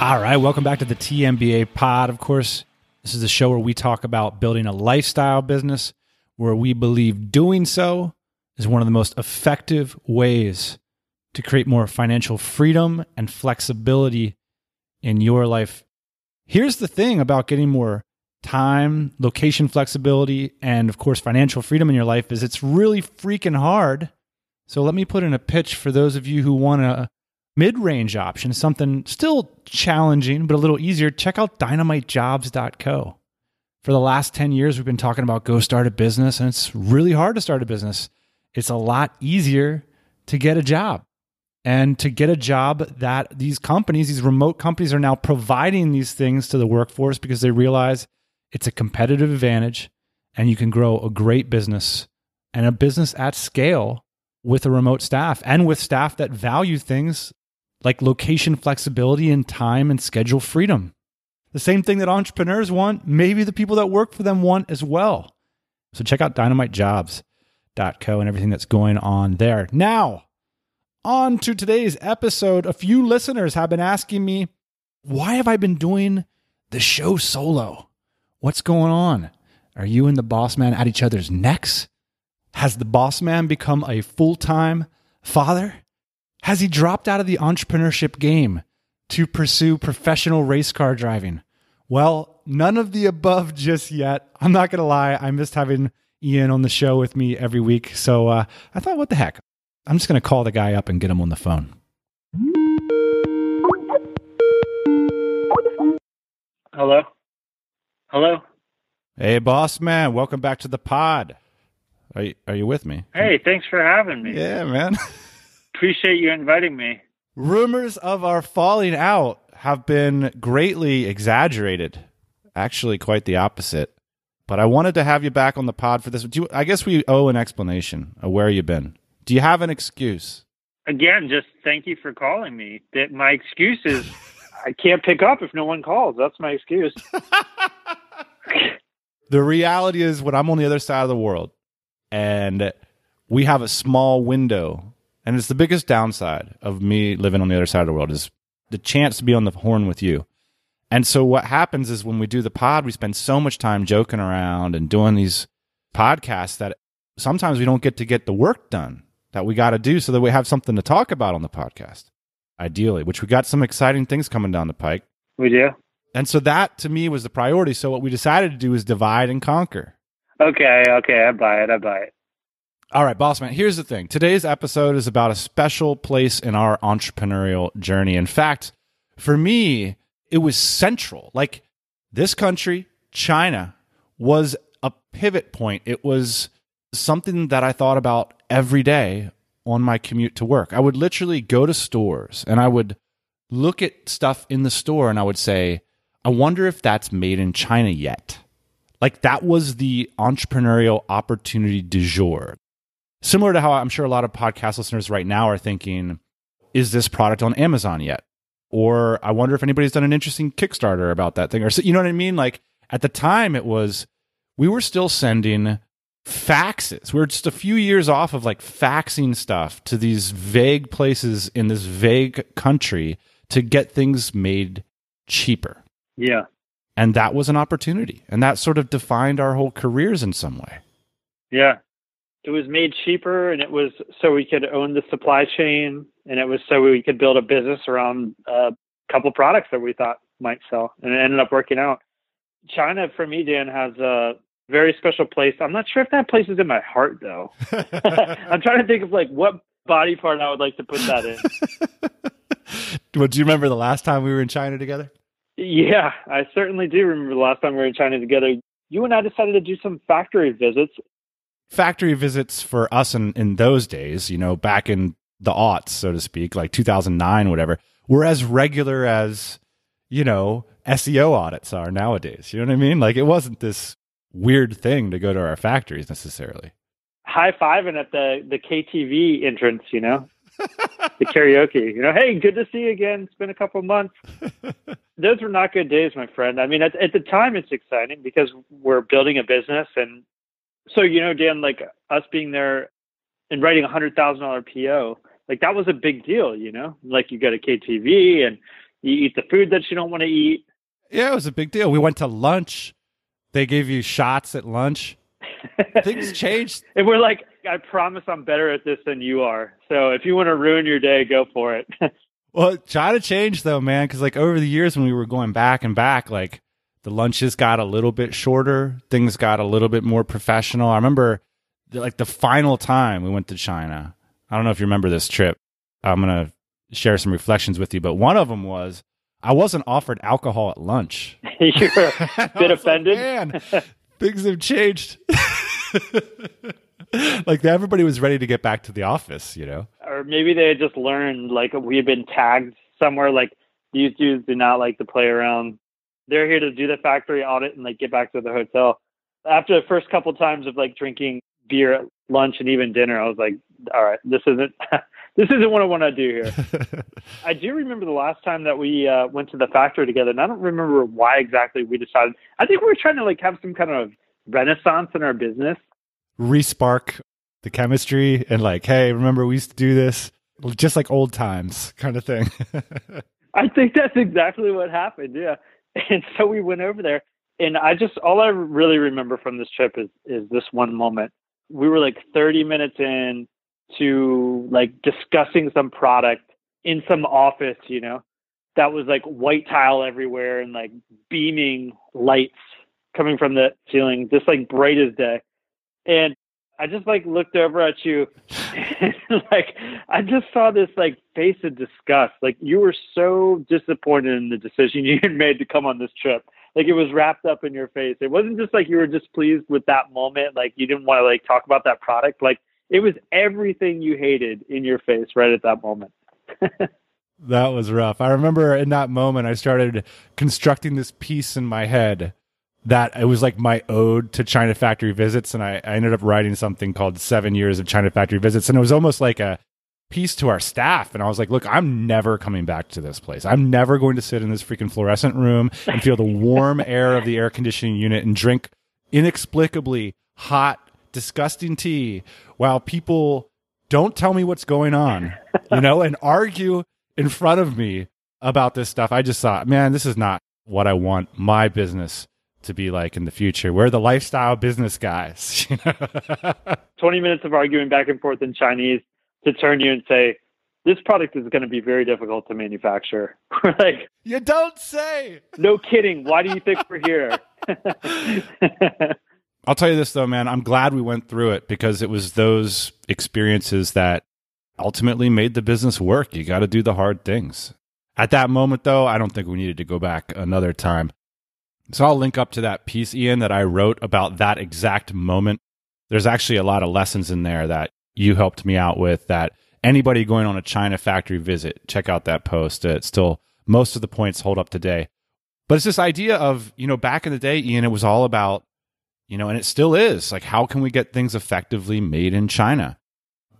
All right, welcome back to the TMBA pod. Of course, this is the show where we talk about building a lifestyle business where we believe doing so is one of the most effective ways to create more financial freedom and flexibility in your life. Here's the thing about getting more time, location flexibility, and of course, financial freedom in your life is it's really freaking hard. So let me put in a pitch for those of you who want to mid range option, something still challenging, but a little easier, check out dynamitejobs.co. For the last 10 years, we've been talking about go start a business, and it's really hard to start a business. It's a lot easier to get a job. And to get a job that these companies, these remote companies, are now providing these things to the workforce because they realize it's a competitive advantage and you can grow a great business and a business at scale with a remote staff and with staff that value things like location flexibility and time and schedule freedom. The same thing that entrepreneurs want, maybe the people that work for them want as well. So check out dynamitejobs.co and everything that's going on there. Now, on to today's episode. A few listeners have been asking me, why have I been doing the show solo? What's going on? Are you and the boss man at each other's necks? Has the boss man become a full time father? Has he dropped out of the entrepreneurship game to pursue professional race car driving? Well, none of the above just yet. I'm not going to lie. I missed having Ian on the show with me every week. So uh, I thought, what the heck? I'm just going to call the guy up and get him on the phone. Hello? Hello? Hey, boss man. Welcome back to the pod. Are you, are you with me? Hey, thanks for having me. Yeah, man. Appreciate you inviting me. Rumors of our falling out have been greatly exaggerated. Actually, quite the opposite. But I wanted to have you back on the pod for this. You, I guess we owe an explanation of where you've been. Do you have an excuse? Again, just thank you for calling me. That my excuse is I can't pick up if no one calls. That's my excuse. the reality is when I'm on the other side of the world and we have a small window and it's the biggest downside of me living on the other side of the world is the chance to be on the horn with you. And so what happens is when we do the pod, we spend so much time joking around and doing these podcasts that sometimes we don't get to get the work done that we got to do so that we have something to talk about on the podcast. Ideally, which we got some exciting things coming down the pike. We do. And so that to me was the priority. So what we decided to do is divide and conquer. Okay, okay, I buy it. I buy it. All right, boss man, here's the thing. Today's episode is about a special place in our entrepreneurial journey. In fact, for me, it was central. Like this country, China, was a pivot point. It was something that I thought about every day on my commute to work. I would literally go to stores and I would look at stuff in the store and I would say, I wonder if that's made in China yet. Like that was the entrepreneurial opportunity du jour. Similar to how I'm sure a lot of podcast listeners right now are thinking, is this product on Amazon yet? Or I wonder if anybody's done an interesting Kickstarter about that thing. Or, you know what I mean? Like at the time, it was, we were still sending faxes. We we're just a few years off of like faxing stuff to these vague places in this vague country to get things made cheaper. Yeah. And that was an opportunity. And that sort of defined our whole careers in some way. Yeah it was made cheaper and it was so we could own the supply chain and it was so we could build a business around a couple products that we thought might sell and it ended up working out. China for me dan has a very special place. I'm not sure if that place is in my heart though. I'm trying to think of like what body part i would like to put that in. Well, do you remember the last time we were in china together? Yeah i certainly do remember the last time we were in china together. You and i decided to do some factory visits factory visits for us in, in those days, you know, back in the aughts, so to speak, like 2009, whatever, were as regular as, you know, SEO audits are nowadays. You know what I mean? Like it wasn't this weird thing to go to our factories necessarily. High fiving at the the KTV entrance, you know, the karaoke. You know, hey, good to see you again. It's been a couple months. Those were not good days, my friend. I mean, at, at the time, it's exciting because we're building a business, and so you know, Dan, like us being there and writing a hundred thousand dollar PO, like that was a big deal. You know, like you go to KTV and you eat the food that you don't want to eat. Yeah, it was a big deal. We went to lunch. They gave you shots at lunch. Things changed. And we're like, I promise I'm better at this than you are. So if you want to ruin your day, go for it. well, try to change though, man, because like over the years when we were going back and back, like the lunches got a little bit shorter, things got a little bit more professional. I remember like the final time we went to China. I don't know if you remember this trip. I'm gonna share some reflections with you, but one of them was I wasn't offered alcohol at lunch. You're a bit offended. Like, Man, things have changed. like everybody was ready to get back to the office, you know. Or maybe they had just learned like we had been tagged somewhere like these dudes do not like to play around. They're here to do the factory audit and like get back to the hotel. After the first couple times of like drinking beer at lunch and even dinner, I was like, all right, this isn't this isn't what I want to do here. I do remember the last time that we uh, went to the factory together, and I don't remember why exactly we decided. I think we were trying to like have some kind of renaissance in our business, respark the chemistry, and like, hey, remember we used to do this, just like old times, kind of thing. I think that's exactly what happened. Yeah, and so we went over there, and I just all I really remember from this trip is is this one moment. We were like 30 minutes in to like discussing some product in some office, you know, that was like white tile everywhere and like beaming lights coming from the ceiling, just like bright as day. And I just like looked over at you and like I just saw this like face of disgust. Like you were so disappointed in the decision you had made to come on this trip. Like it was wrapped up in your face. It wasn't just like you were displeased with that moment, like you didn't want to like talk about that product. Like it was everything you hated in your face right at that moment. that was rough. I remember in that moment, I started constructing this piece in my head that it was like my ode to China factory visits. And I, I ended up writing something called Seven Years of China Factory Visits. And it was almost like a piece to our staff. And I was like, look, I'm never coming back to this place. I'm never going to sit in this freaking fluorescent room and feel the warm air of the air conditioning unit and drink inexplicably hot disgusting tea while people don't tell me what's going on, you know, and argue in front of me about this stuff. I just thought, man, this is not what I want my business to be like in the future. We're the lifestyle business guys. 20 minutes of arguing back and forth in Chinese to turn you and say, this product is going to be very difficult to manufacture. like, you don't say. No kidding. Why do you think we're here? I'll tell you this though, man. I'm glad we went through it because it was those experiences that ultimately made the business work. You got to do the hard things. At that moment, though, I don't think we needed to go back another time. So I'll link up to that piece, Ian, that I wrote about that exact moment. There's actually a lot of lessons in there that you helped me out with that anybody going on a China factory visit, check out that post. It's still most of the points hold up today. But it's this idea of, you know, back in the day, Ian, it was all about you know, and it still is. Like, how can we get things effectively made in China?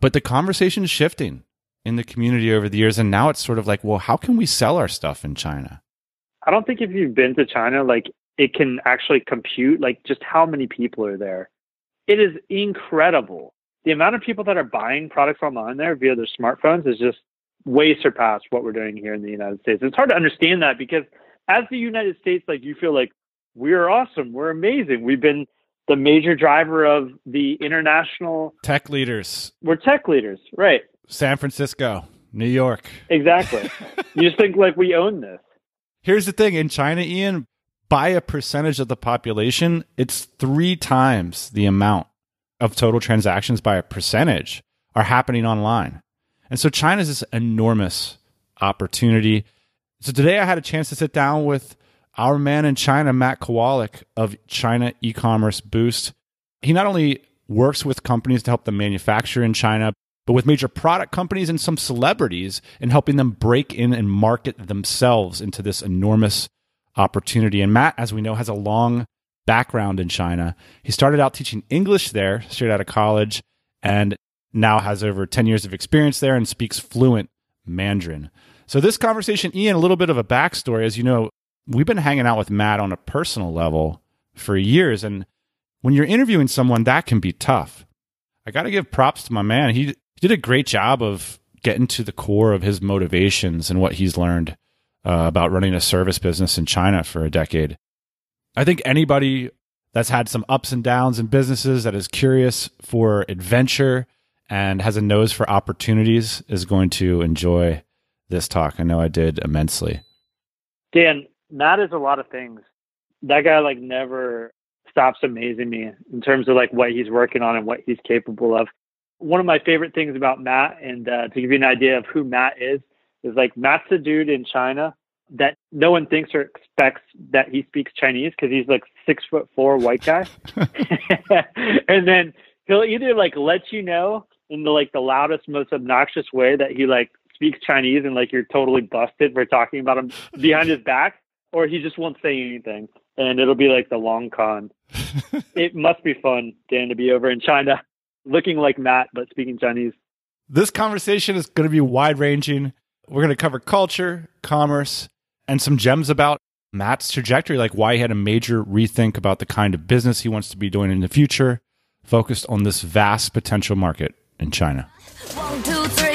But the conversation is shifting in the community over the years. And now it's sort of like, well, how can we sell our stuff in China? I don't think if you've been to China, like, it can actually compute, like, just how many people are there. It is incredible. The amount of people that are buying products online there via their smartphones is just way surpassed what we're doing here in the United States. It's hard to understand that because as the United States, like, you feel like we're awesome, we're amazing, we've been the major driver of the international tech leaders. We're tech leaders, right? San Francisco, New York. Exactly. you just think like we own this. Here's the thing in China, Ian, by a percentage of the population, it's three times the amount of total transactions by a percentage are happening online. And so China's this enormous opportunity. So today I had a chance to sit down with our man in China, Matt Kowalik of China e-commerce Boost, he not only works with companies to help them manufacture in China, but with major product companies and some celebrities in helping them break in and market themselves into this enormous opportunity. And Matt, as we know, has a long background in China. He started out teaching English there straight out of college and now has over 10 years of experience there and speaks fluent Mandarin. So, this conversation, Ian, a little bit of a backstory. As you know, we've been hanging out with Matt on a personal level for years. And when you're interviewing someone, that can be tough. I got to give props to my man. He, he did a great job of getting to the core of his motivations and what he's learned uh, about running a service business in China for a decade. I think anybody that's had some ups and downs in businesses that is curious for adventure and has a nose for opportunities is going to enjoy this talk. I know I did immensely. Dan, Matt is a lot of things. That guy like never stops amazing me in terms of like what he's working on and what he's capable of. One of my favorite things about Matt, and uh, to give you an idea of who Matt is, is like Matt's a dude in China that no one thinks or expects that he speaks Chinese because he's like six foot four white guy, and then he'll either like let you know in the like the loudest, most obnoxious way that he like speaks Chinese and like you're totally busted for talking about him behind his back, or he just won't say anything and it'll be like the long con. it must be fun, Dan, to be over in China, looking like Matt but speaking Chinese. This conversation is going to be wide ranging. We're going to cover culture, commerce, and some gems about Matt's trajectory, like why he had a major rethink about the kind of business he wants to be doing in the future, focused on this vast potential market in China. One, two, three,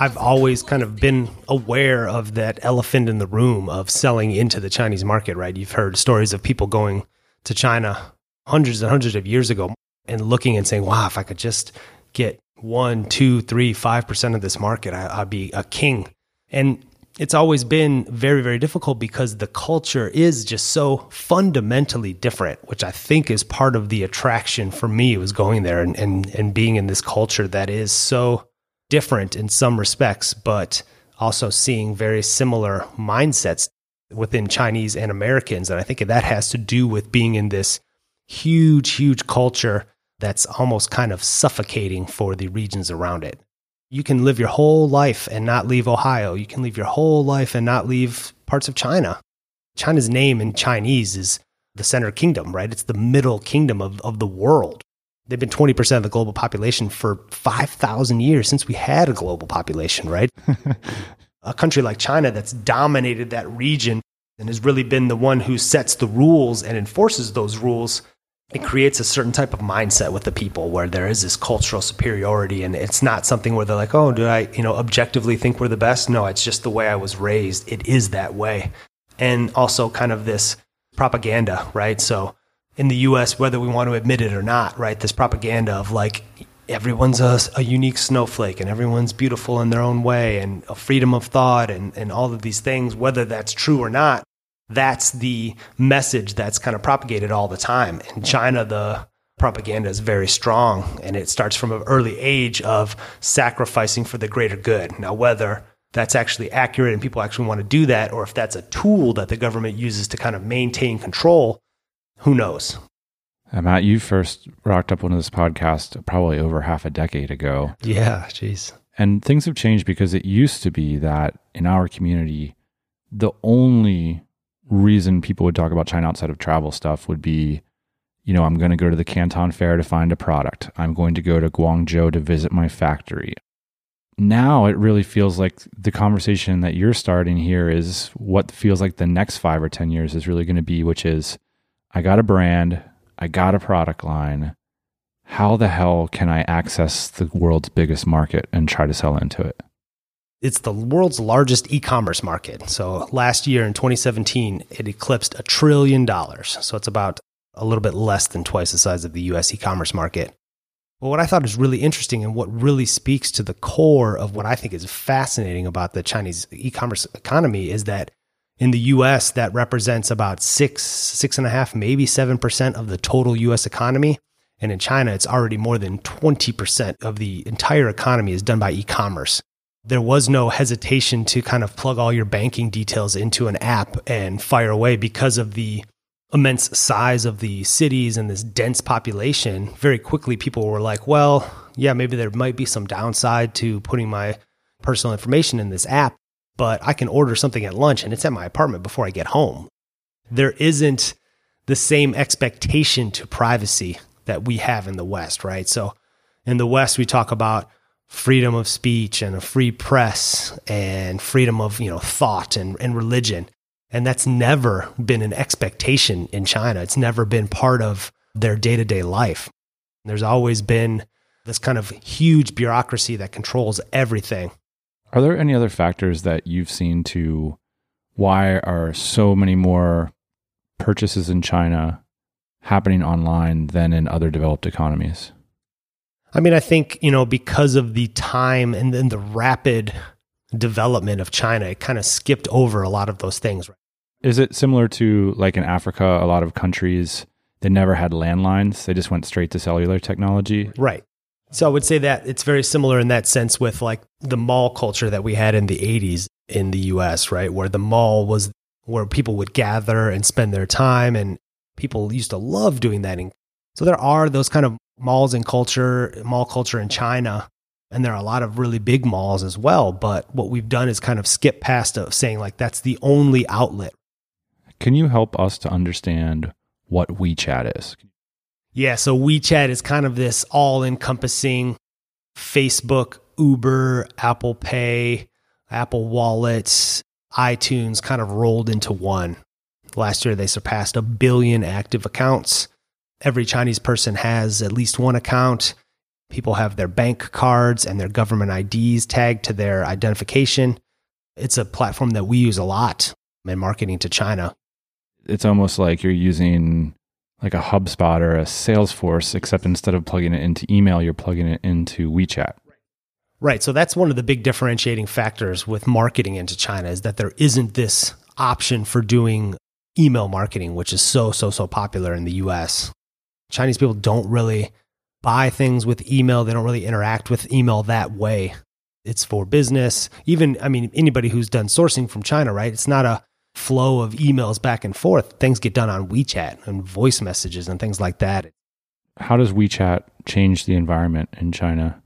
I've always kind of been aware of that elephant in the room of selling into the Chinese market, right? You've heard stories of people going to China hundreds and hundreds of years ago and looking and saying, wow, if I could just get one, two, three, five percent of this market, I, would be a king. And it's always been very, very difficult because the culture is just so fundamentally different, which I think is part of the attraction for me was going there and, and, and being in this culture that is so different in some respects, but also seeing very similar mindsets within Chinese and Americans. And I think that has to do with being in this huge, huge culture that's almost kind of suffocating for the regions around it. You can live your whole life and not leave Ohio. You can live your whole life and not leave parts of China. China's name in Chinese is the center kingdom, right? It's the middle kingdom of, of the world. They've been 20% of the global population for 5,000 years since we had a global population, right? a country like China that's dominated that region and has really been the one who sets the rules and enforces those rules. It creates a certain type of mindset with the people where there is this cultural superiority and it's not something where they're like, oh, do I, you know, objectively think we're the best? No, it's just the way I was raised. It is that way. And also kind of this propaganda, right? So in the US, whether we want to admit it or not, right? This propaganda of like everyone's a, a, unique snowflake and everyone's beautiful in their own way and a freedom of thought and, and all of these things, whether that's true or not, that's the message that's kind of propagated all the time. In China, the propaganda is very strong and it starts from an early age of sacrificing for the greater good. Now, whether that's actually accurate and people actually want to do that, or if that's a tool that the government uses to kind of maintain control, who knows? Uh, Matt, you first rocked up on this podcast probably over half a decade ago. Yeah, jeez. And things have changed because it used to be that in our community, the only reason people would talk about China outside of travel stuff would be, you know, I'm going to go to the Canton Fair to find a product. I'm going to go to Guangzhou to visit my factory. Now it really feels like the conversation that you're starting here is what feels like the next five or 10 years is really going to be, which is I got a brand, I got a product line. How the hell can I access the world's biggest market and try to sell into it? It's the world's largest e commerce market. So last year in 2017, it eclipsed a trillion dollars. So it's about a little bit less than twice the size of the US e commerce market. But what I thought is really interesting and what really speaks to the core of what I think is fascinating about the Chinese e commerce economy is that in the US, that represents about six, six and a half, maybe 7% of the total US economy. And in China, it's already more than 20% of the entire economy is done by e commerce. There was no hesitation to kind of plug all your banking details into an app and fire away because of the immense size of the cities and this dense population. Very quickly, people were like, well, yeah, maybe there might be some downside to putting my personal information in this app, but I can order something at lunch and it's at my apartment before I get home. There isn't the same expectation to privacy that we have in the West, right? So in the West, we talk about freedom of speech and a free press and freedom of, you know, thought and, and religion. And that's never been an expectation in China. It's never been part of their day to day life. There's always been this kind of huge bureaucracy that controls everything. Are there any other factors that you've seen to why are so many more purchases in China happening online than in other developed economies? I mean, I think, you know, because of the time and then the rapid development of China, it kind of skipped over a lot of those things. Is it similar to like in Africa, a lot of countries they never had landlines, they just went straight to cellular technology? Right. So I would say that it's very similar in that sense with like the mall culture that we had in the 80s in the US, right? Where the mall was where people would gather and spend their time and people used to love doing that. And so there are those kind of malls and culture, mall culture in China. And there are a lot of really big malls as well. But what we've done is kind of skip past of saying like that's the only outlet. Can you help us to understand what WeChat is? Yeah, so WeChat is kind of this all encompassing Facebook, Uber, Apple Pay, Apple Wallets, iTunes kind of rolled into one. Last year, they surpassed a billion active accounts. Every Chinese person has at least one account. People have their bank cards and their government IDs tagged to their identification. It's a platform that we use a lot in marketing to China. It's almost like you're using like a HubSpot or a Salesforce, except instead of plugging it into email, you're plugging it into WeChat. Right. So that's one of the big differentiating factors with marketing into China is that there isn't this option for doing email marketing, which is so, so, so popular in the US. Chinese people don't really buy things with email. They don't really interact with email that way. It's for business. Even, I mean, anybody who's done sourcing from China, right? It's not a flow of emails back and forth. Things get done on WeChat and voice messages and things like that. How does WeChat change the environment in China?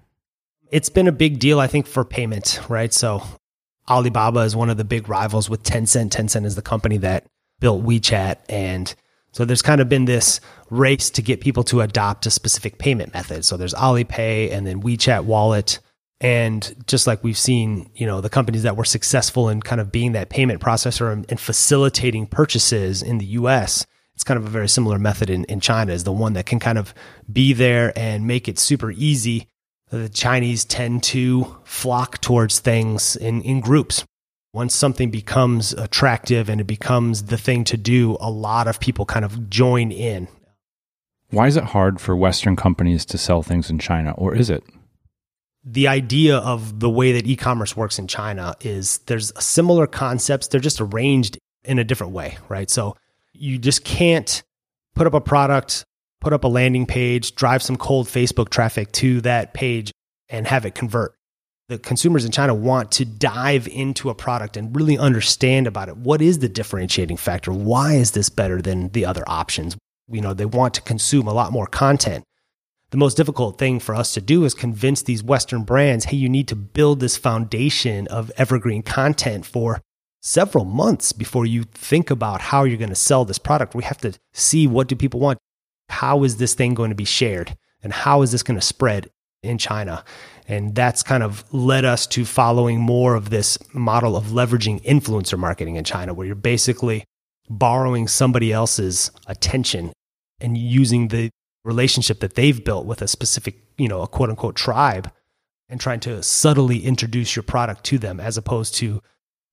It's been a big deal, I think, for payment, right? So Alibaba is one of the big rivals with Tencent. Tencent is the company that built WeChat. And so there's kind of been this race to get people to adopt a specific payment method. So there's Alipay and then WeChat Wallet. And just like we've seen, you know, the companies that were successful in kind of being that payment processor and, and facilitating purchases in the US, it's kind of a very similar method in, in China is the one that can kind of be there and make it super easy. The Chinese tend to flock towards things in, in groups. Once something becomes attractive and it becomes the thing to do, a lot of people kind of join in. Why is it hard for Western companies to sell things in China, or is it? The idea of the way that e-commerce works in China is there's similar concepts. They're just arranged in a different way, right? So you just can't put up a product, put up a landing page, drive some cold Facebook traffic to that page and have it convert. The consumers in China want to dive into a product and really understand about it. What is the differentiating factor? Why is this better than the other options? You know, they want to consume a lot more content the most difficult thing for us to do is convince these Western brands, hey, you need to build this foundation of evergreen content for several months before you think about how you're going to sell this product. We have to see what do people want? How is this thing going to be shared? And how is this going to spread in China? And that's kind of led us to following more of this model of leveraging influencer marketing in China, where you're basically borrowing somebody else's attention and using the relationship that they've built with a specific, you know, a quote unquote tribe and trying to subtly introduce your product to them as opposed to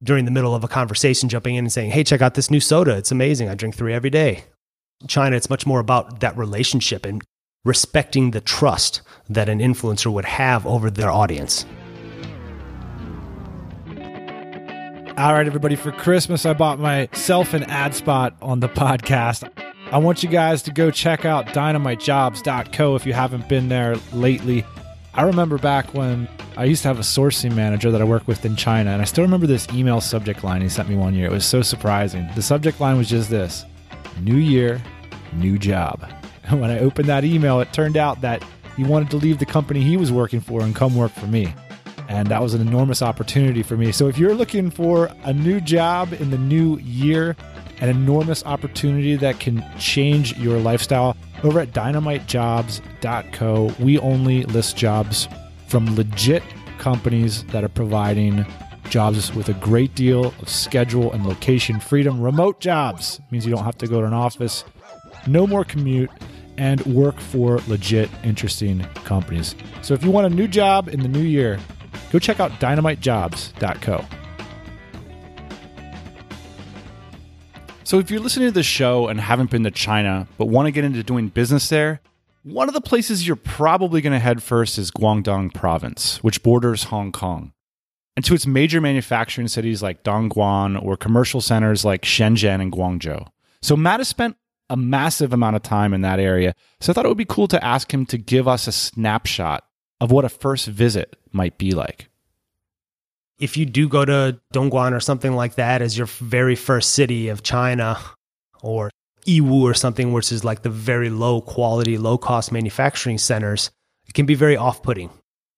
during the middle of a conversation jumping in and saying, Hey, check out this new soda. It's amazing. I drink three every day. China, it's much more about that relationship and respecting the trust that an influencer would have over their audience. All right, everybody, for Christmas, I bought myself an ad spot on the podcast. I want you guys to go check out dynamitejobs.co if you haven't been there lately. I remember back when I used to have a sourcing manager that I worked with in China, and I still remember this email subject line he sent me one year. It was so surprising. The subject line was just this New year, new job. And when I opened that email, it turned out that he wanted to leave the company he was working for and come work for me. And that was an enormous opportunity for me. So if you're looking for a new job in the new year, an enormous opportunity that can change your lifestyle, over at dynamitejobs.co, we only list jobs from legit companies that are providing jobs with a great deal of schedule and location freedom. Remote jobs means you don't have to go to an office, no more commute, and work for legit, interesting companies. So if you want a new job in the new year, go check out dynamitejobs.co. So if you're listening to the show and haven't been to China but want to get into doing business there, one of the places you're probably going to head first is Guangdong province, which borders Hong Kong. And to its major manufacturing cities like Dongguan or commercial centers like Shenzhen and Guangzhou. So Matt has spent a massive amount of time in that area. So I thought it would be cool to ask him to give us a snapshot of what a first visit might be like. If you do go to Dongguan or something like that as your very first city of China, or Yiwu or something, which is like the very low quality, low cost manufacturing centers, it can be very off putting.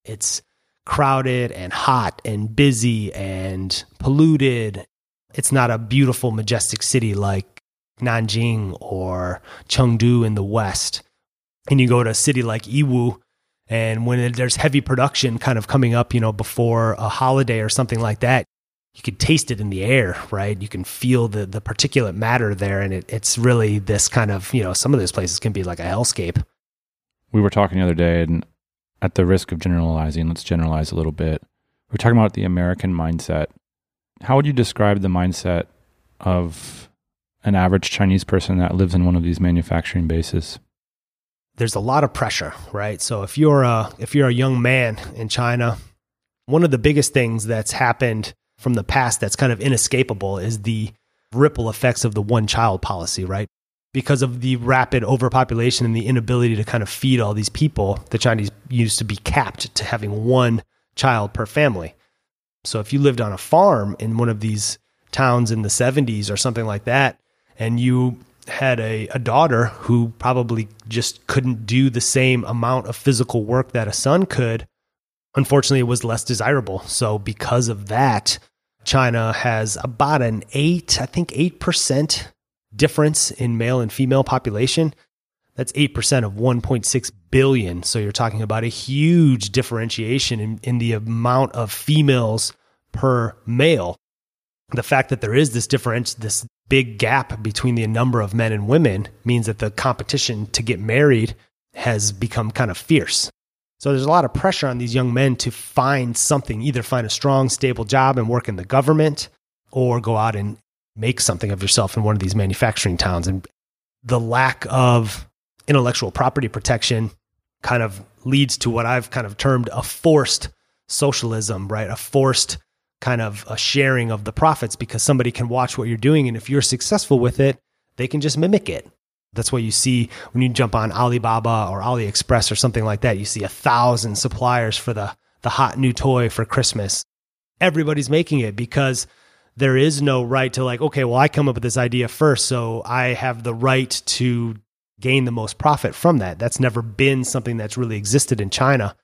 It's crowded and hot and busy and polluted. It's not a beautiful, majestic city like Nanjing or Chengdu in the west. And you go to a city like Yiwu, and when there's heavy production kind of coming up, you know, before a holiday or something like that, you can taste it in the air, right? You can feel the the particulate matter there, and it, it's really this kind of you know some of those places can be like a hellscape. We were talking the other day, and at the risk of generalizing, let's generalize a little bit. We're talking about the American mindset. How would you describe the mindset of an average Chinese person that lives in one of these manufacturing bases? There's a lot of pressure, right? So if you're a if you're a young man in China, one of the biggest things that's happened from the past that's kind of inescapable is the ripple effects of the one child policy, right? Because of the rapid overpopulation and the inability to kind of feed all these people, the Chinese used to be capped to having one child per family. So if you lived on a farm in one of these towns in the 70s or something like that, and you had a, a daughter who probably just couldn't do the same amount of physical work that a son could, unfortunately, it was less desirable. So, because of that, China has about an eight, I think 8% difference in male and female population. That's 8% of 1.6 billion. So you're talking about a huge differentiation in, in the amount of females per male. The fact that there is this difference, this big gap between the number of men and women means that the competition to get married has become kind of fierce. So there's a lot of pressure on these young men to find something, either find a strong, stable job and work in the government or go out and make something of yourself in one of these manufacturing towns. And the lack of intellectual property protection kind of leads to what I've kind of termed a forced socialism, right? A forced kind of a sharing of the profits because somebody can watch what you're doing. And if you're successful with it, they can just mimic it. That's what you see when you jump on Alibaba or AliExpress or something like that. You see a thousand suppliers for the, the hot new toy for Christmas. Everybody's making it because there is no right to like, okay, well, I come up with this idea first, so I have the right to gain the most profit from that. That's never been something that's really existed in China.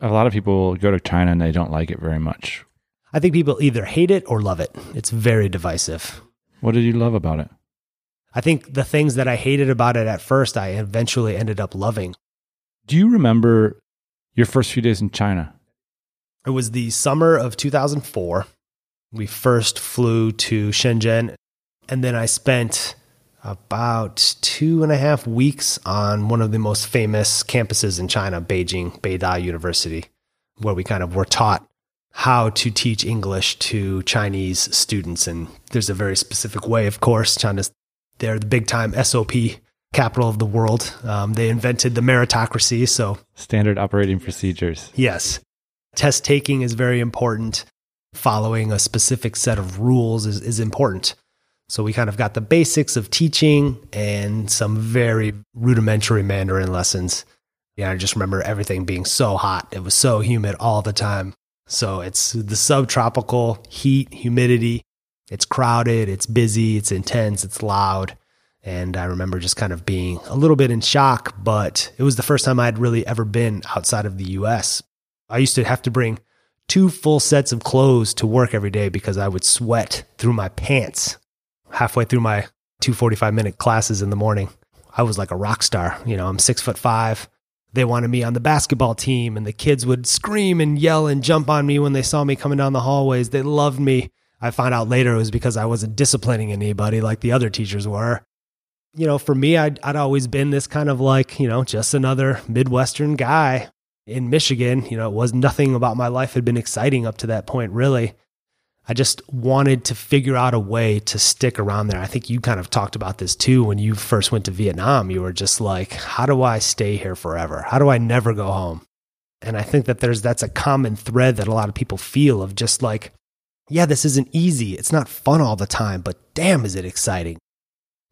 A lot of people go to China and they don't like it very much. I think people either hate it or love it. It's very divisive. What did you love about it? I think the things that I hated about it at first, I eventually ended up loving. Do you remember your first few days in China? It was the summer of 2004. We first flew to Shenzhen, and then I spent about two and a half weeks on one of the most famous campuses in China, Beijing, Beida University, where we kind of were taught how to teach English to Chinese students. And there's a very specific way, of course. China's they're the big time SOP capital of the world. Um, they invented the meritocracy. So, standard operating procedures. Yes. Test taking is very important. Following a specific set of rules is, is important. So, we kind of got the basics of teaching and some very rudimentary Mandarin lessons. Yeah, I just remember everything being so hot. It was so humid all the time. So, it's the subtropical heat, humidity, it's crowded, it's busy, it's intense, it's loud. And I remember just kind of being a little bit in shock, but it was the first time I'd really ever been outside of the US. I used to have to bring two full sets of clothes to work every day because I would sweat through my pants halfway through my two 45 minute classes in the morning. I was like a rock star. You know, I'm six foot five. They wanted me on the basketball team, and the kids would scream and yell and jump on me when they saw me coming down the hallways. They loved me. I found out later it was because I wasn't disciplining anybody like the other teachers were you know, for me, I'd, I'd always been this kind of like, you know, just another Midwestern guy in Michigan. You know, it was nothing about my life had been exciting up to that point, really. I just wanted to figure out a way to stick around there. I think you kind of talked about this too when you first went to Vietnam. You were just like, how do I stay here forever? How do I never go home? And I think that there's that's a common thread that a lot of people feel of just like, yeah, this isn't easy. It's not fun all the time, but damn, is it exciting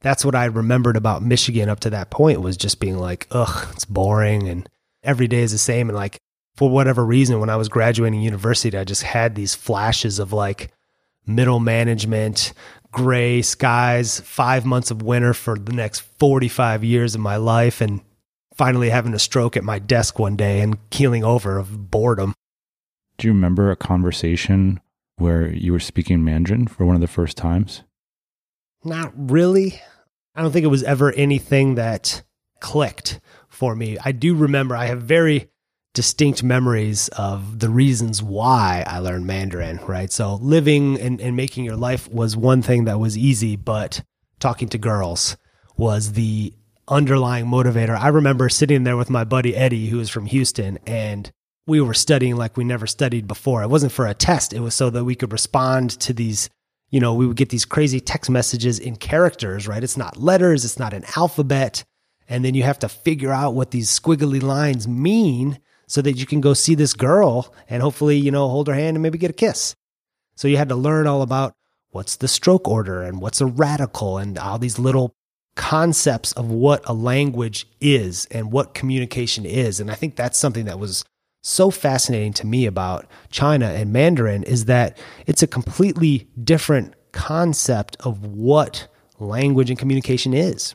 that's what I remembered about Michigan up to that point was just being like, ugh, it's boring and every day is the same. And like, for whatever reason, when I was graduating university, I just had these flashes of like middle management, gray skies, five months of winter for the next 45 years of my life, and finally having a stroke at my desk one day and keeling over of boredom. Do you remember a conversation where you were speaking Mandarin for one of the first times? Not really. I don't think it was ever anything that clicked for me. I do remember, I have very distinct memories of the reasons why I learned Mandarin, right? So living and, and making your life was one thing that was easy, but talking to girls was the underlying motivator. I remember sitting there with my buddy Eddie, who was from Houston, and we were studying like we never studied before. It wasn't for a test, it was so that we could respond to these you know, we would get these crazy text messages in characters, right? It's not letters, it's not an alphabet. And then you have to figure out what these squiggly lines mean so that you can go see this girl and hopefully, you know, hold her hand and maybe get a kiss. So you had to learn all about what's the stroke order and what's a radical and all these little concepts of what a language is and what communication is. And I think that's something that was so fascinating to me about China and Mandarin is that it's a completely different concept of what language and communication is.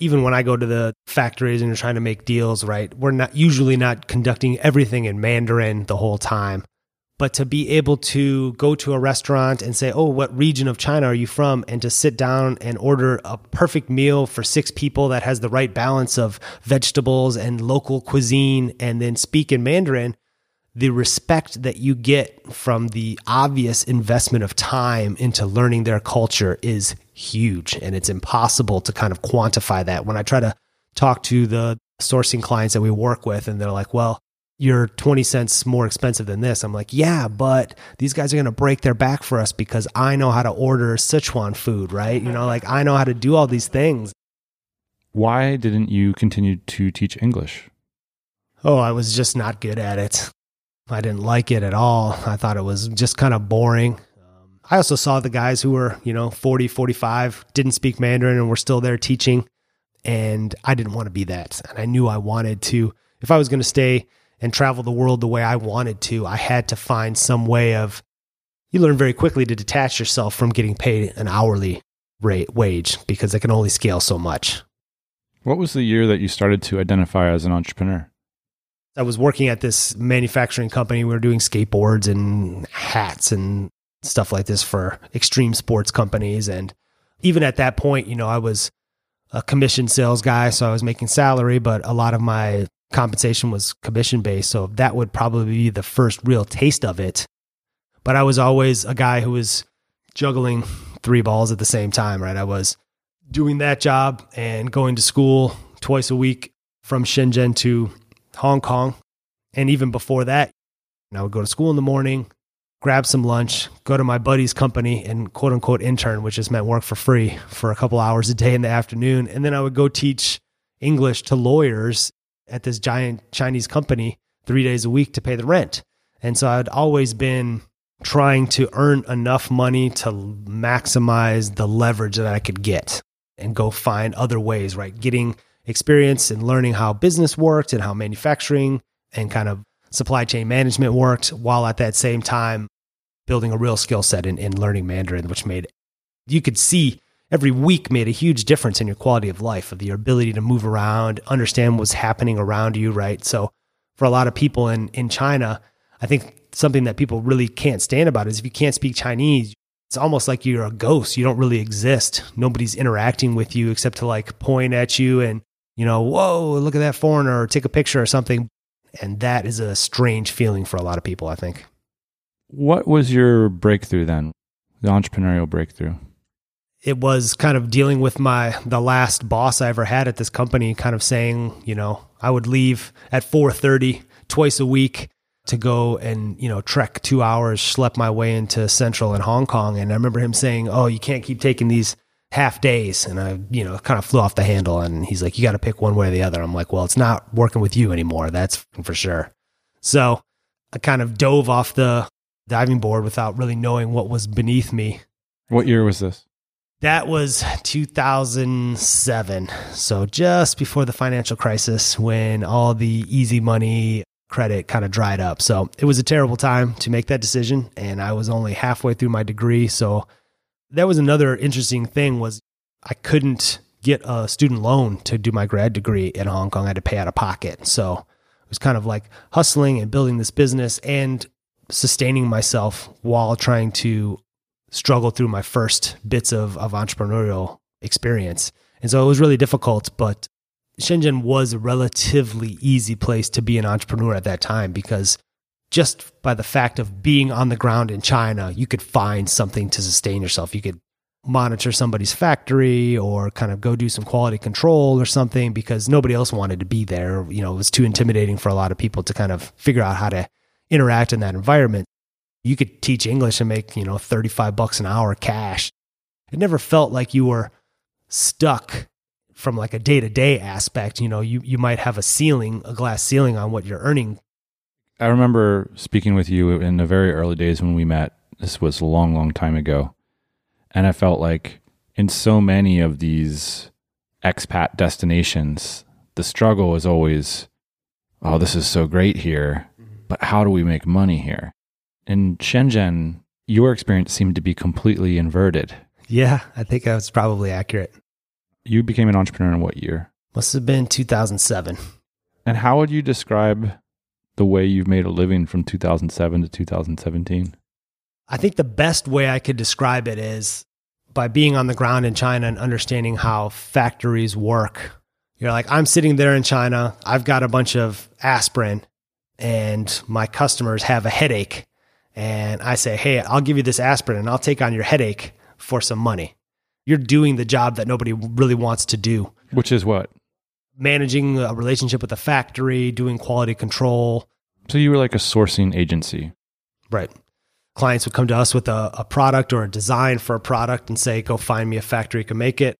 Even when I go to the factories and you're trying to make deals, right? We're not usually not conducting everything in Mandarin the whole time but to be able to go to a restaurant and say, Oh, what region of China are you from? And to sit down and order a perfect meal for six people that has the right balance of vegetables and local cuisine, and then speak in Mandarin, the respect that you get from the obvious investment of time into learning their culture is huge. And it's impossible to kind of quantify that. When I try to talk to the sourcing clients that we work with, and they're like, Well, you're 20 cents more expensive than this. I'm like, yeah, but these guys are going to break their back for us because I know how to order Sichuan food, right? You know, like I know how to do all these things. Why didn't you continue to teach English? Oh, I was just not good at it. I didn't like it at all. I thought it was just kind of boring. Um, I also saw the guys who were, you know, 40, 45, didn't speak Mandarin and were still there teaching. And I didn't want to be that. And I knew I wanted to, if I was going to stay and travel the world the way I wanted to, I had to find some way of. You learn very quickly to detach yourself from getting paid an hourly rate wage because it can only scale so much. What was the year that you started to identify as an entrepreneur? I was working at this manufacturing company. We were doing skateboards and hats and stuff like this for extreme sports companies. And even at that point, you know, I was a commission sales guy, so I was making salary, but a lot of my compensation was commission based. So that would probably be the first real taste of it. But I was always a guy who was juggling three balls at the same time, right? I was doing that job and going to school twice a week from Shenzhen to Hong Kong. And even before that, I would go to school in the morning, grab some lunch, go to my buddy's company and quote unquote intern, which just meant work for free for a couple hours a day in the afternoon. And then I would go teach English to lawyers at this giant Chinese company three days a week to pay the rent. And so I'd always been trying to earn enough money to maximize the leverage that I could get and go find other ways, right? Getting experience and learning how business worked and how manufacturing and kind of supply chain management worked, while at that same time building a real skill set in, in learning Mandarin, which made you could see every week made a huge difference in your quality of life, of your ability to move around, understand what's happening around you, right? So for a lot of people in, in China, I think something that people really can't stand about is if you can't speak Chinese, it's almost like you're a ghost. You don't really exist. Nobody's interacting with you except to like point at you and, you know, whoa, look at that foreigner or take a picture or something. And that is a strange feeling for a lot of people, I think. What was your breakthrough then? The entrepreneurial breakthrough? It was kind of dealing with my the last boss I ever had at this company, kind of saying, you know, I would leave at 4:30 twice a week to go and you know trek two hours, schlep my way into Central and Hong Kong. And I remember him saying, "Oh, you can't keep taking these half days." And I, you know, kind of flew off the handle. And he's like, "You got to pick one way or the other." I'm like, "Well, it's not working with you anymore. That's for sure." So I kind of dove off the diving board without really knowing what was beneath me. What year was this? That was 2007. So just before the financial crisis when all the easy money credit kind of dried up. So it was a terrible time to make that decision. And I was only halfway through my degree. So that was another interesting thing was I couldn't get a student loan to do my grad degree in Hong Kong. I had to pay out of pocket. So it was kind of like hustling and building this business and sustaining myself while trying to struggle through my first bits of, of entrepreneurial experience. And so it was really difficult, but Shenzhen was a relatively easy place to be an entrepreneur at that time because just by the fact of being on the ground in China, you could find something to sustain yourself. You could monitor somebody's factory or kind of go do some quality control or something because nobody else wanted to be there. You know, it was too intimidating for a lot of people to kind of figure out how to interact in that environment. You could teach English and make, you know, 35 bucks an hour cash. It never felt like you were stuck from like a day to day aspect, you know, you, you might have a ceiling, a glass ceiling on what you're earning. I remember speaking with you in the very early days when we met. This was a long, long time ago. And I felt like in so many of these expat destinations, the struggle is always, oh, this is so great here, but how do we make money here? In Shenzhen, your experience seemed to be completely inverted. Yeah, I think that's probably accurate. You became an entrepreneur in what year? Must have been 2007. And how would you describe the way you've made a living from 2007 to 2017? I think the best way I could describe it is by being on the ground in China and understanding how factories work. You're like, I'm sitting there in China, I've got a bunch of aspirin, and my customers have a headache. And I say, Hey, I'll give you this aspirin and I'll take on your headache for some money you're doing the job that nobody really wants to do. Which is what? Managing a relationship with a factory, doing quality control. So you were like a sourcing agency. Right. Clients would come to us with a, a product or a design for a product and say, go find me a factory can make it.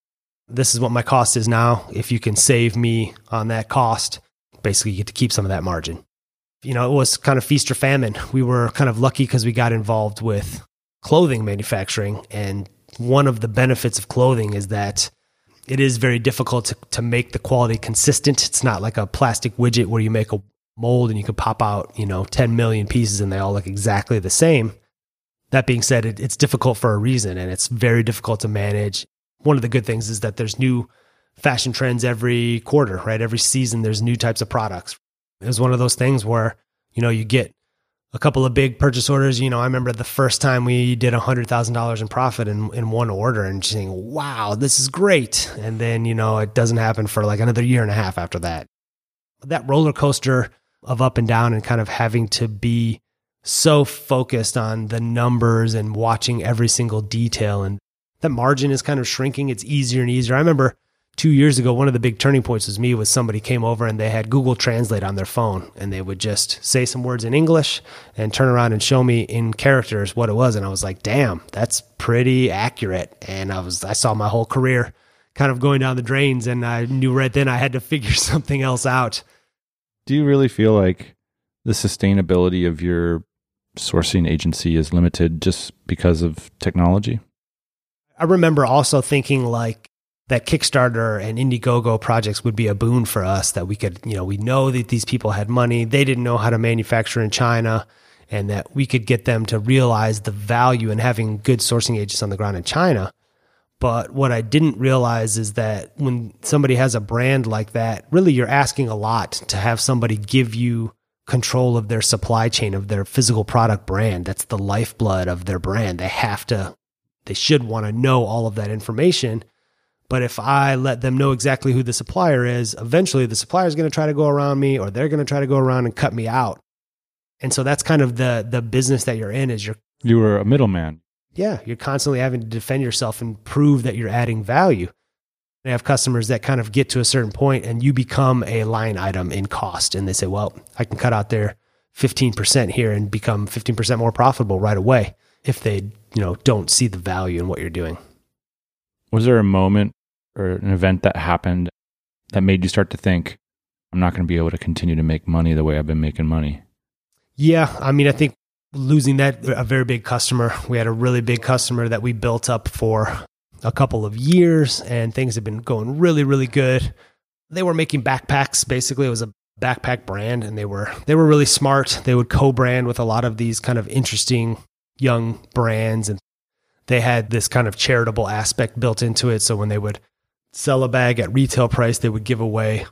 This is what my cost is now. If you can save me on that cost, basically you get to keep some of that margin. You know, it was kind of feast or famine. We were kind of lucky because we got involved with clothing manufacturing and one of the benefits of clothing is that it is very difficult to, to make the quality consistent. It's not like a plastic widget where you make a mold and you can pop out, you know, 10 million pieces and they all look exactly the same. That being said, it, it's difficult for a reason and it's very difficult to manage. One of the good things is that there's new fashion trends every quarter, right? Every season, there's new types of products. It was one of those things where, you know, you get a couple of big purchase orders. You know, I remember the first time we did $100,000 in profit in, in one order and just saying, wow, this is great. And then, you know, it doesn't happen for like another year and a half after that. That roller coaster of up and down and kind of having to be so focused on the numbers and watching every single detail. And that margin is kind of shrinking. It's easier and easier. I remember two years ago, one of the big turning points was me was somebody came over and they had Google Translate on their phone and they would just say some words in English and turn around and show me in characters what it was. And I was like, damn, that's pretty accurate. And I was, I saw my whole career kind of going down the drains and I knew right then I had to figure something else out. Do you really feel like the sustainability of your sourcing agency is limited just because of technology? I remember also thinking like that Kickstarter and Indiegogo projects would be a boon for us that we could, you know, we know that these people had money, they didn't know how to manufacture in China, and that we could get them to realize the value in having good sourcing agents on the ground in China. But what I didn't realize is that when somebody has a brand like that, really you're asking a lot to have somebody give you control of their supply chain of their physical product brand. That's the lifeblood of their brand. They have to, they should want to know all of that information. But if I let them know exactly who the supplier is, eventually the supplier is going to try to go around me or they're going to try to go around and cut me out. And so that's kind of the the business that you're in is you're You were a middleman. yeah, you're constantly having to defend yourself and prove that you're adding value. They have customers that kind of get to a certain point and you become a line item in cost. And they say, well, I can cut out their 15% here and become 15% more profitable right away if they, you know, don't see the value in what you're doing. Was there a moment or an event that happened that made you start to think, I'm not going to be able to continue to make money the way I've been making money? Yeah, I mean, I think losing that a very big customer, we had a really big customer that we built up for a couple of years and things have been going really really good. They were making backpacks basically it was a backpack brand and they were they were really smart. They would co-brand with a lot of these kind of interesting young brands and they had this kind of charitable aspect built into it so when they would sell a bag at retail price they would give away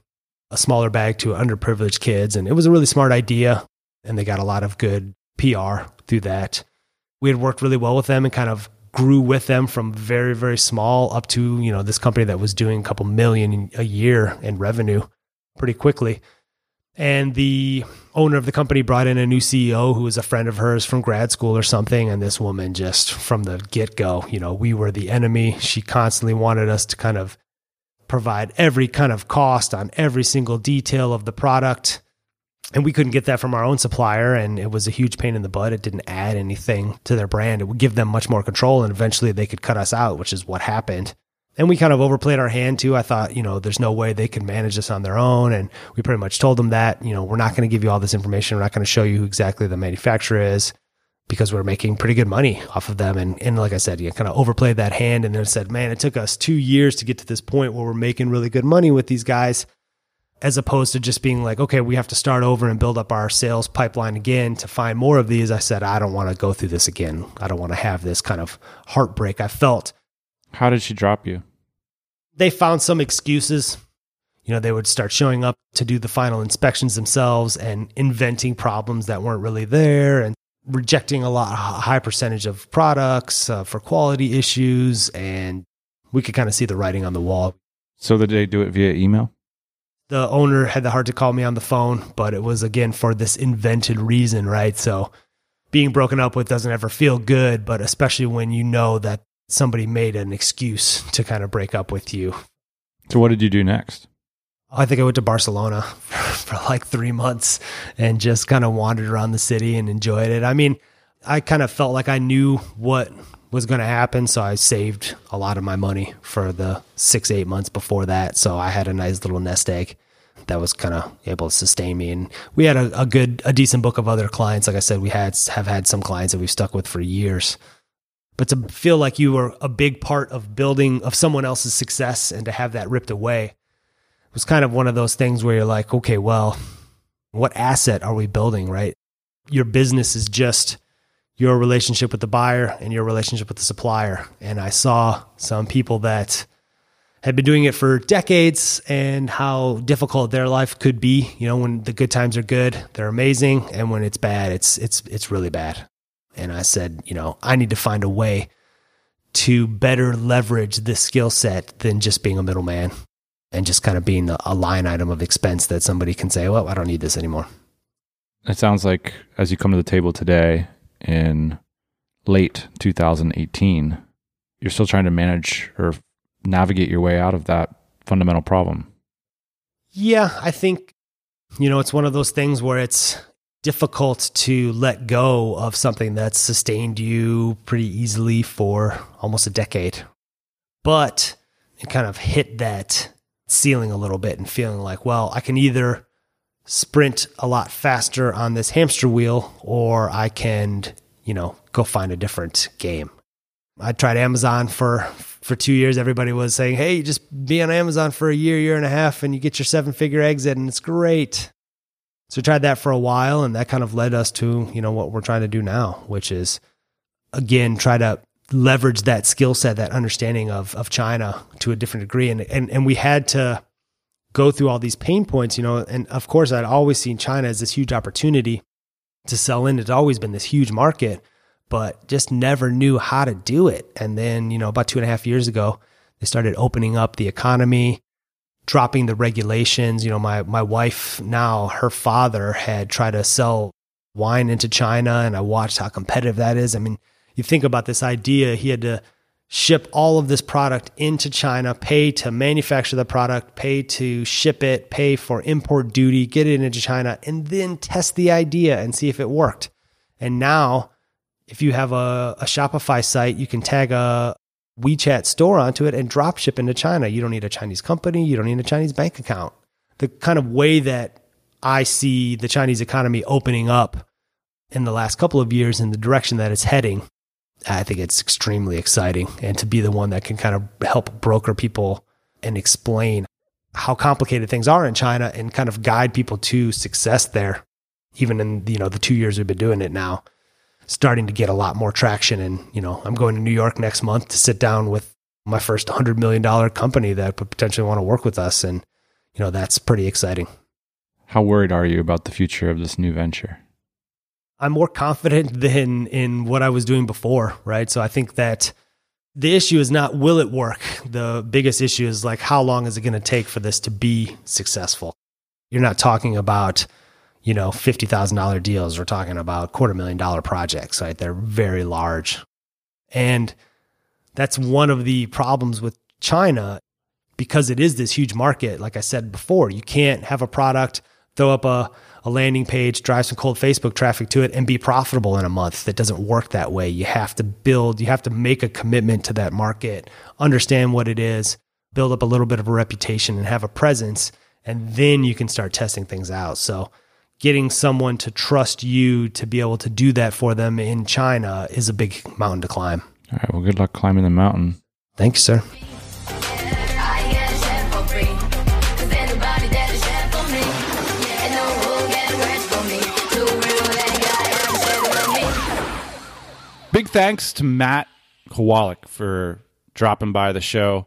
a smaller bag to underprivileged kids and it was a really smart idea and they got a lot of good PR through that. We had worked really well with them and kind of grew with them from very very small up to you know this company that was doing a couple million a year in revenue pretty quickly and the owner of the company brought in a new CEO who was a friend of hers from grad school or something and this woman just from the get-go you know we were the enemy she constantly wanted us to kind of provide every kind of cost on every single detail of the product. And we couldn't get that from our own supplier and it was a huge pain in the butt. It didn't add anything to their brand. It would give them much more control and eventually they could cut us out which is what happened. And we kind of overplayed our hand too. I thought you know there's no way they could manage this on their own and we pretty much told them that you know we're not going to give you all this information. We're not going to show you who exactly the manufacturer is because we're making pretty good money off of them and, and like i said you kind of overplayed that hand and then said man it took us two years to get to this point where we're making really good money with these guys as opposed to just being like, okay, we have to start over and build up our sales pipeline again to find more of these. I said, I don't want to go through this again. I don't want to have this kind of heartbreak I felt. How did she drop you? They found some excuses. You know, they would start showing up to do the final inspections themselves and inventing problems that weren't really there and rejecting a lot, a high percentage of products uh, for quality issues. And we could kind of see the writing on the wall. So did they do it via email? the owner had the heart to call me on the phone, but it was again for this invented reason, right? So being broken up with doesn't ever feel good, but especially when you know that somebody made an excuse to kind of break up with you. So what did you do next? I think I went to Barcelona for, like three months and just kind of wandered around the city and enjoyed it. I mean, I kind of felt like I knew what was going to happen. So I saved a lot of my money for the six, eight months before that. So I had a nice little nest egg that was kind of able to sustain me. And we had a, a, good, a decent book of other clients. Like I said, we had, have had some clients that we've stuck with for years. But to feel like you were a big part of building of someone else's success and to have that ripped away was kind of one of those things where you're like, okay, well, what asset are we building, right? Your business is just your relationship with the buyer and your relationship with the supplier. And I saw some people that had been doing it for decades and how difficult their life could be. You know, when the good times are good, they're amazing, and when it's bad, it's it's it's really bad. And I said, you know, I need to find a way to better leverage this skill set than just being a middleman and just kind of being a line item of expense that somebody can say, well, I don't need this anymore. It sounds like as you come to the table today, in late 2018, you're still trying to manage or navigate your way out of that fundamental problem. Yeah, I think, you know, it's one of those things where it's difficult to let go of something that's sustained you pretty easily for almost a decade. But it kind of hit that ceiling a little bit and feeling like, well, I can either sprint a lot faster on this hamster wheel or I can, you know, go find a different game. I tried Amazon for for 2 years everybody was saying, "Hey, just be on Amazon for a year, year and a half and you get your seven-figure exit and it's great." So I tried that for a while and that kind of led us to, you know, what we're trying to do now, which is again try to leverage that skill set, that understanding of of China to a different degree. And and and we had to go through all these pain points, you know. And of course, I'd always seen China as this huge opportunity to sell in. It's always been this huge market, but just never knew how to do it. And then, you know, about two and a half years ago, they started opening up the economy, dropping the regulations. You know, my my wife now, her father had tried to sell wine into China, and I watched how competitive that is. I mean, you think about this idea, he had to ship all of this product into China, pay to manufacture the product, pay to ship it, pay for import duty, get it into China, and then test the idea and see if it worked. And now, if you have a, a Shopify site, you can tag a WeChat store onto it and drop ship into China. You don't need a Chinese company, you don't need a Chinese bank account. The kind of way that I see the Chinese economy opening up in the last couple of years in the direction that it's heading I think it's extremely exciting. And to be the one that can kind of help broker people and explain how complicated things are in China and kind of guide people to success there, even in you know the two years we've been doing it now, starting to get a lot more traction. And you know, I'm going to New York next month to sit down with my first hundred million dollar company that would potentially want to work with us, and you know that's pretty exciting. How worried are you about the future of this new venture? I'm more confident than in what I was doing before, right? So I think that the issue is not will it work? The biggest issue is like how long is it going to take for this to be successful? You're not talking about, you know, $50,000 deals. We're talking about quarter million dollar projects, right? They're very large. And that's one of the problems with China because it is this huge market. Like I said before, you can't have a product, throw up a a landing page, drive some cold Facebook traffic to it, and be profitable in a month. That doesn't work that way. You have to build, you have to make a commitment to that market, understand what it is, build up a little bit of a reputation and have a presence, and then you can start testing things out. So, getting someone to trust you to be able to do that for them in China is a big mountain to climb. All right. Well, good luck climbing the mountain. Thank you, sir. Thanks to Matt Kowalik for dropping by the show.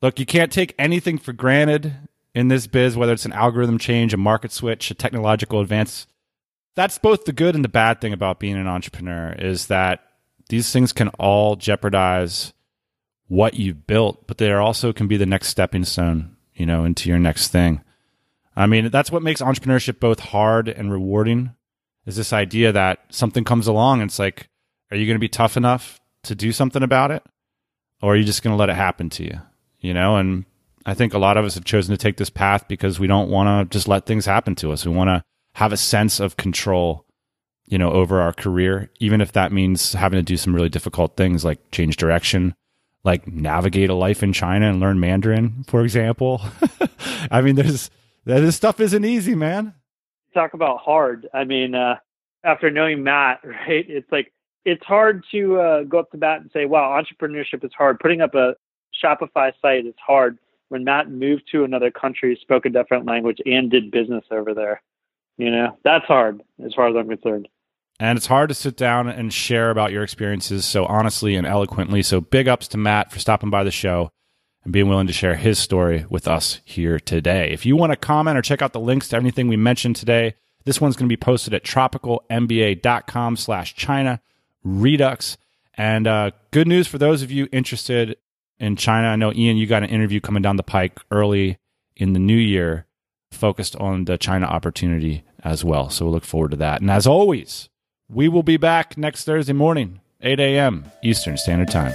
Look, you can't take anything for granted in this biz, whether it's an algorithm change, a market switch, a technological advance. That's both the good and the bad thing about being an entrepreneur is that these things can all jeopardize what you've built, but they also can be the next stepping stone, you know, into your next thing. I mean, that's what makes entrepreneurship both hard and rewarding is this idea that something comes along and it's like, are you going to be tough enough to do something about it? Or are you just going to let it happen to you? You know, and I think a lot of us have chosen to take this path because we don't want to just let things happen to us. We want to have a sense of control, you know, over our career, even if that means having to do some really difficult things like change direction, like navigate a life in China and learn Mandarin, for example. I mean, there's this stuff isn't easy, man. Talk about hard. I mean, uh, after knowing Matt, right? It's like it's hard to uh, go up to bat and say, wow, entrepreneurship is hard. Putting up a Shopify site is hard. When Matt moved to another country, spoke a different language, and did business over there, you know, that's hard as far as I'm concerned. And it's hard to sit down and share about your experiences so honestly and eloquently. So big ups to Matt for stopping by the show and being willing to share his story with us here today. If you want to comment or check out the links to anything we mentioned today, this one's going to be posted at tropicalmba.com slash China. Redux. And uh, good news for those of you interested in China. I know, Ian, you got an interview coming down the pike early in the new year focused on the China opportunity as well. So we'll look forward to that. And as always, we will be back next Thursday morning, 8 a.m. Eastern Standard Time.